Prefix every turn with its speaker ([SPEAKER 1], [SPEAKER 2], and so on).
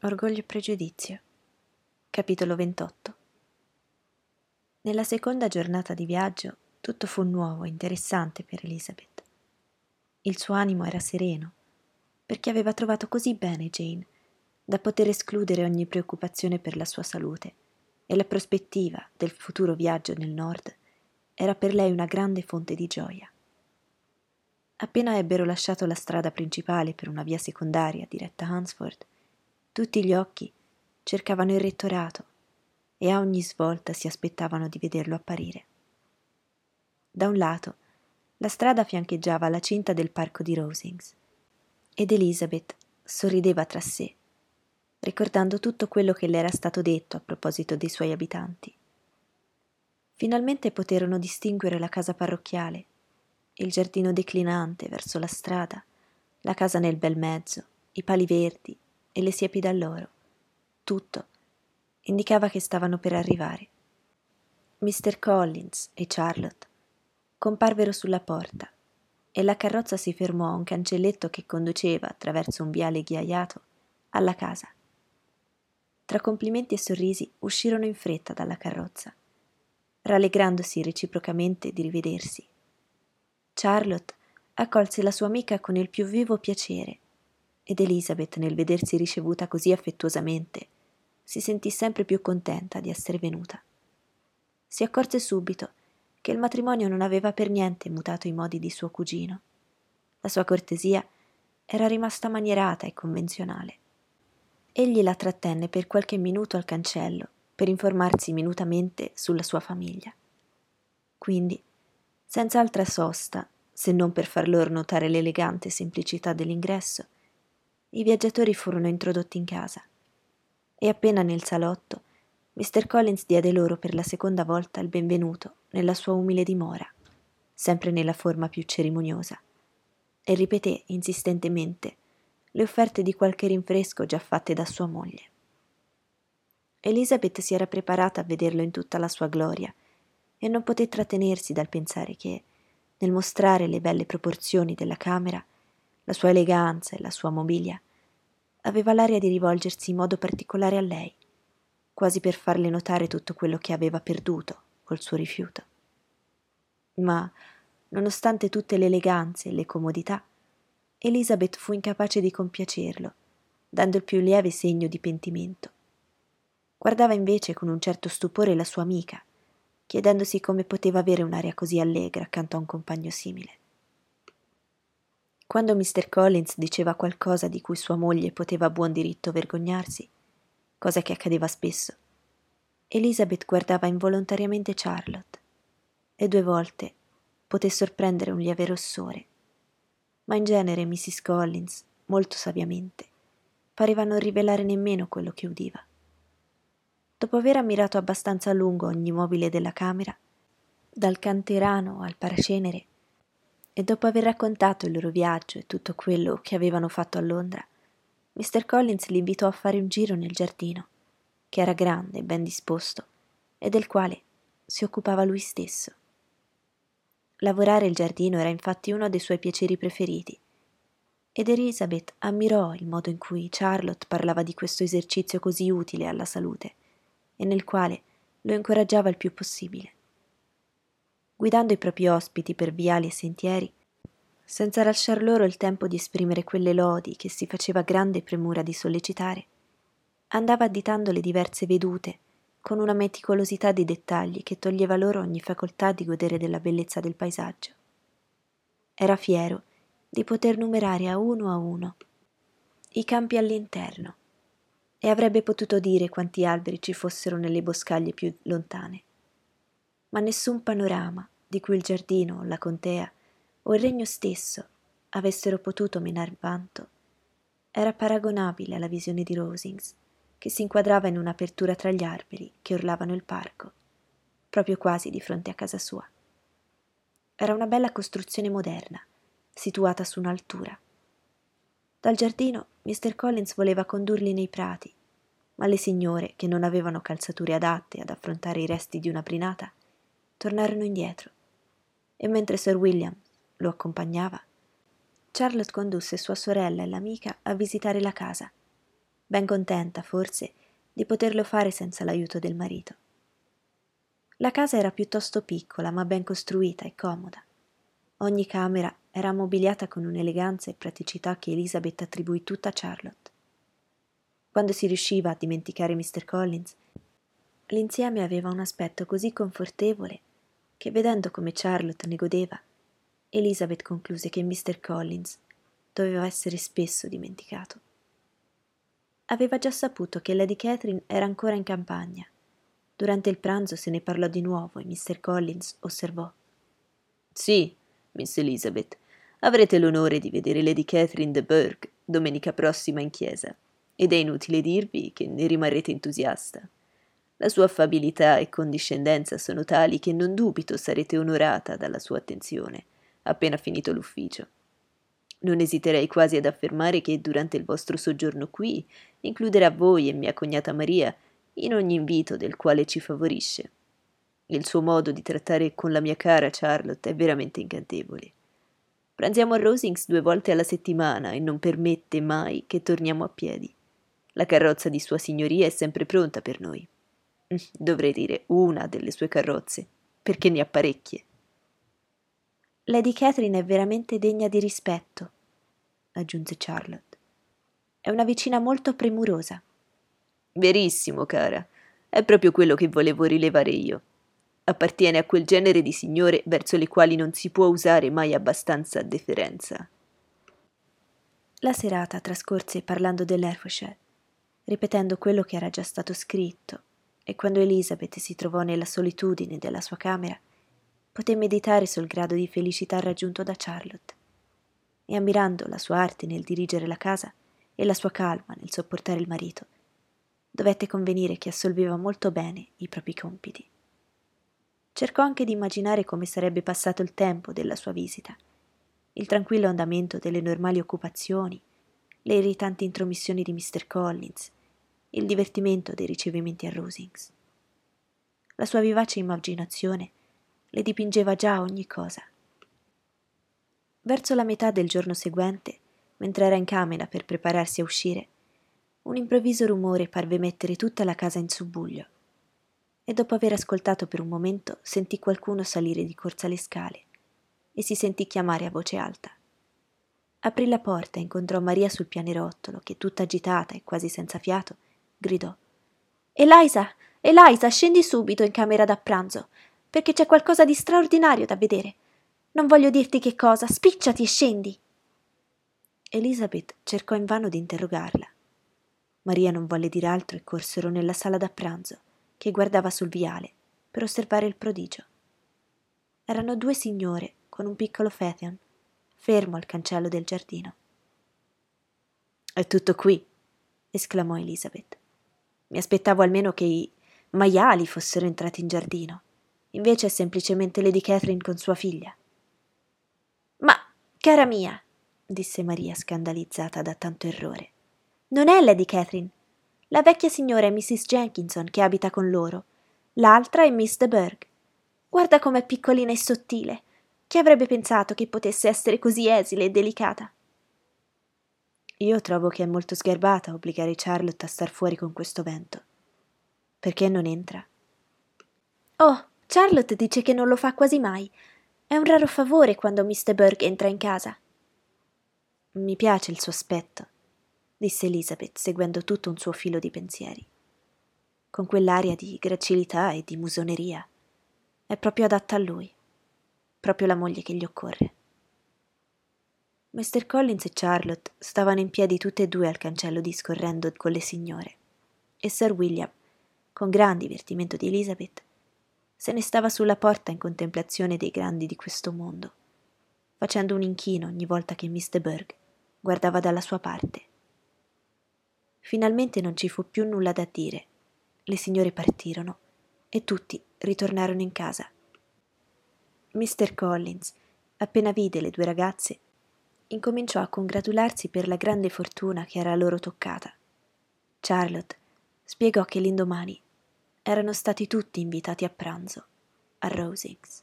[SPEAKER 1] Orgoglio e pregiudizio. Capitolo 28. Nella seconda giornata di viaggio tutto fu nuovo e interessante per Elizabeth. Il suo animo era sereno, perché aveva trovato così bene Jane da poter escludere ogni preoccupazione per la sua salute e la prospettiva del futuro viaggio nel nord era per lei una grande fonte di gioia. Appena ebbero lasciato la strada principale per una via secondaria diretta a Hansford, tutti gli occhi cercavano il rettorato e a ogni svolta si aspettavano di vederlo apparire. Da un lato, la strada fiancheggiava la cinta del parco di Rosings ed Elizabeth sorrideva tra sé, ricordando tutto quello che le era stato detto a proposito dei suoi abitanti. Finalmente poterono distinguere la casa parrocchiale, il giardino declinante verso la strada, la casa nel bel mezzo, i pali verdi, e le siepi d'alloro. Tutto indicava che stavano per arrivare. Mr. Collins e Charlotte comparvero sulla porta e la carrozza si fermò a un cancelletto che conduceva attraverso un viale ghiaiato alla casa. Tra complimenti e sorrisi uscirono in fretta dalla carrozza, rallegrandosi reciprocamente di rivedersi. Charlotte accolse la sua amica con il più vivo piacere ed Elizabeth, nel vedersi ricevuta così affettuosamente, si sentì sempre più contenta di essere venuta. Si accorse subito che il matrimonio non aveva per niente mutato i modi di suo cugino. La sua cortesia era rimasta manierata e convenzionale. Egli la trattenne per qualche minuto al cancello per informarsi minutamente sulla sua famiglia. Quindi, senza altra sosta, se non per far loro notare l'elegante semplicità dell'ingresso, i viaggiatori furono introdotti in casa e appena nel salotto Mr. Collins diede loro per la seconda volta il benvenuto nella sua umile dimora, sempre nella forma più cerimoniosa, e ripeté insistentemente le offerte di qualche rinfresco già fatte da sua moglie. Elizabeth si era preparata a vederlo in tutta la sua gloria e non poté trattenersi dal pensare che, nel mostrare le belle proporzioni della camera, la sua eleganza e la sua mobilia, aveva l'aria di rivolgersi in modo particolare a lei, quasi per farle notare tutto quello che aveva perduto col suo rifiuto. Ma, nonostante tutte le eleganze e le comodità, Elizabeth fu incapace di compiacerlo, dando il più lieve segno di pentimento. Guardava invece con un certo stupore la sua amica, chiedendosi come poteva avere un'aria così allegra accanto a un compagno simile. Quando Mr. Collins diceva qualcosa di cui sua moglie poteva a buon diritto vergognarsi, cosa che accadeva spesso, Elizabeth guardava involontariamente Charlotte e due volte poté sorprendere un lieve rossore. Ma in genere Mrs. Collins, molto saviamente, pareva non rivelare nemmeno quello che udiva. Dopo aver ammirato abbastanza a lungo ogni mobile della camera, dal canterano al paracenere, e dopo aver raccontato il loro viaggio e tutto quello che avevano fatto a Londra, Mr. Collins li invitò a fare un giro nel giardino, che era grande e ben disposto, e del quale si occupava lui stesso. Lavorare il giardino era infatti uno dei suoi piaceri preferiti, ed Elizabeth ammirò il modo in cui Charlotte parlava di questo esercizio così utile alla salute e nel quale lo incoraggiava il più possibile guidando i propri ospiti per viali e sentieri, senza lasciar loro il tempo di esprimere quelle lodi che si faceva grande premura di sollecitare, andava additando le diverse vedute con una meticolosità di dettagli che toglieva loro ogni facoltà di godere della bellezza del paesaggio. Era fiero di poter numerare a uno a uno i campi all'interno e avrebbe potuto dire quanti alberi ci fossero nelle boscaglie più lontane ma nessun panorama di cui il giardino, la contea o il regno stesso avessero potuto menar vanto era paragonabile alla visione di Rosings, che si inquadrava in un'apertura tra gli alberi che orlavano il parco, proprio quasi di fronte a casa sua. Era una bella costruzione moderna, situata su un'altura. Dal giardino Mr. Collins voleva condurli nei prati, ma le signore, che non avevano calzature adatte ad affrontare i resti di una brinata, tornarono indietro e mentre Sir William lo accompagnava, Charlotte condusse sua sorella e l'amica a visitare la casa, ben contenta, forse, di poterlo fare senza l'aiuto del marito. La casa era piuttosto piccola, ma ben costruita e comoda. Ogni camera era mobiliata con un'eleganza e praticità che Elizabeth attribuì tutta a Charlotte. Quando si riusciva a dimenticare Mr. Collins, l'insieme aveva un aspetto così confortevole che vedendo come Charlotte ne godeva, Elizabeth concluse che Mr. Collins doveva essere spesso dimenticato. Aveva già saputo che Lady Catherine era ancora in campagna. Durante il pranzo se ne parlò di nuovo e Mr. Collins osservò.
[SPEAKER 2] Sì, Miss Elizabeth, avrete l'onore di vedere Lady Catherine de Bourgh domenica prossima in chiesa, ed è inutile dirvi che ne rimarrete entusiasta. La sua affabilità e condiscendenza sono tali che non dubito sarete onorata dalla sua attenzione, appena finito l'ufficio. Non esiterei quasi ad affermare che durante il vostro soggiorno qui includerà voi e mia cognata Maria in ogni invito del quale ci favorisce. Il suo modo di trattare con la mia cara Charlotte è veramente incantevole. Pranziamo a Rosings due volte alla settimana e non permette mai che torniamo a piedi. La carrozza di Sua Signoria è sempre pronta per noi. Dovrei dire una delle sue carrozze, perché ne ha parecchie.
[SPEAKER 1] Lady Catherine è veramente degna di rispetto, aggiunse Charlotte. È una vicina molto premurosa.
[SPEAKER 2] Verissimo, cara. È proprio quello che volevo rilevare io. Appartiene a quel genere di signore verso le quali non si può usare mai abbastanza deferenza.
[SPEAKER 1] La serata trascorse parlando dell'Herefordshire, ripetendo quello che era già stato scritto e quando Elizabeth si trovò nella solitudine della sua camera, poté meditare sul grado di felicità raggiunto da Charlotte. E ammirando la sua arte nel dirigere la casa e la sua calma nel sopportare il marito, dovette convenire che assolveva molto bene i propri compiti. Cercò anche di immaginare come sarebbe passato il tempo della sua visita, il tranquillo andamento delle normali occupazioni, le irritanti intromissioni di Mr. Collins, il divertimento dei ricevimenti a Rosings. La sua vivace immaginazione le dipingeva già ogni cosa. Verso la metà del giorno seguente, mentre era in camera per prepararsi a uscire, un improvviso rumore parve mettere tutta la casa in subbuglio e dopo aver ascoltato per un momento sentì qualcuno salire di corsa le scale e si sentì chiamare a voce alta. Aprì la porta e incontrò Maria sul pianerottolo che, tutta agitata e quasi senza fiato, gridò. Eliza, Eliza, scendi subito in camera da pranzo, perché c'è qualcosa di straordinario da vedere. Non voglio dirti che cosa, spicciati e scendi. Elizabeth cercò invano di interrogarla. Maria non volle dire altro e corsero nella sala da pranzo, che guardava sul viale, per osservare il prodigio. Erano due signore con un piccolo Fethion, fermo al cancello del giardino.
[SPEAKER 2] È tutto qui, esclamò Elizabeth. Mi aspettavo almeno che i maiali fossero entrati in giardino. Invece è semplicemente Lady Catherine con sua figlia.
[SPEAKER 1] Ma, cara mia, disse Maria scandalizzata da tanto errore, non è Lady Catherine. La vecchia signora è Mrs. Jenkinson che abita con loro. L'altra è Miss de Burgh. Guarda com'è piccolina e sottile. Chi avrebbe pensato che potesse essere così esile e delicata?
[SPEAKER 2] Io trovo che è molto sgarbata obbligare Charlotte a star fuori con questo vento. Perché non entra?
[SPEAKER 1] Oh, Charlotte dice che non lo fa quasi mai. È un raro favore quando Mr. Burke entra in casa.
[SPEAKER 2] Mi piace il suo aspetto, disse Elizabeth, seguendo tutto un suo filo di pensieri. Con quell'aria di gracilità e di musoneria. È proprio adatta a lui. Proprio la moglie che gli occorre. Mr. Collins e Charlotte stavano in piedi tutte e due al cancello discorrendo con le signore, e Sir William, con gran divertimento di Elizabeth, se ne stava sulla porta in contemplazione dei grandi di questo mondo, facendo un inchino ogni volta che Miss de Burgh guardava dalla sua parte. Finalmente non ci fu più nulla da dire. Le signore partirono e tutti ritornarono in casa. Mr. Collins, appena vide le due ragazze, incominciò a congratularsi per la grande fortuna che era loro toccata. Charlotte spiegò che l'indomani erano stati tutti invitati a pranzo a Rosings.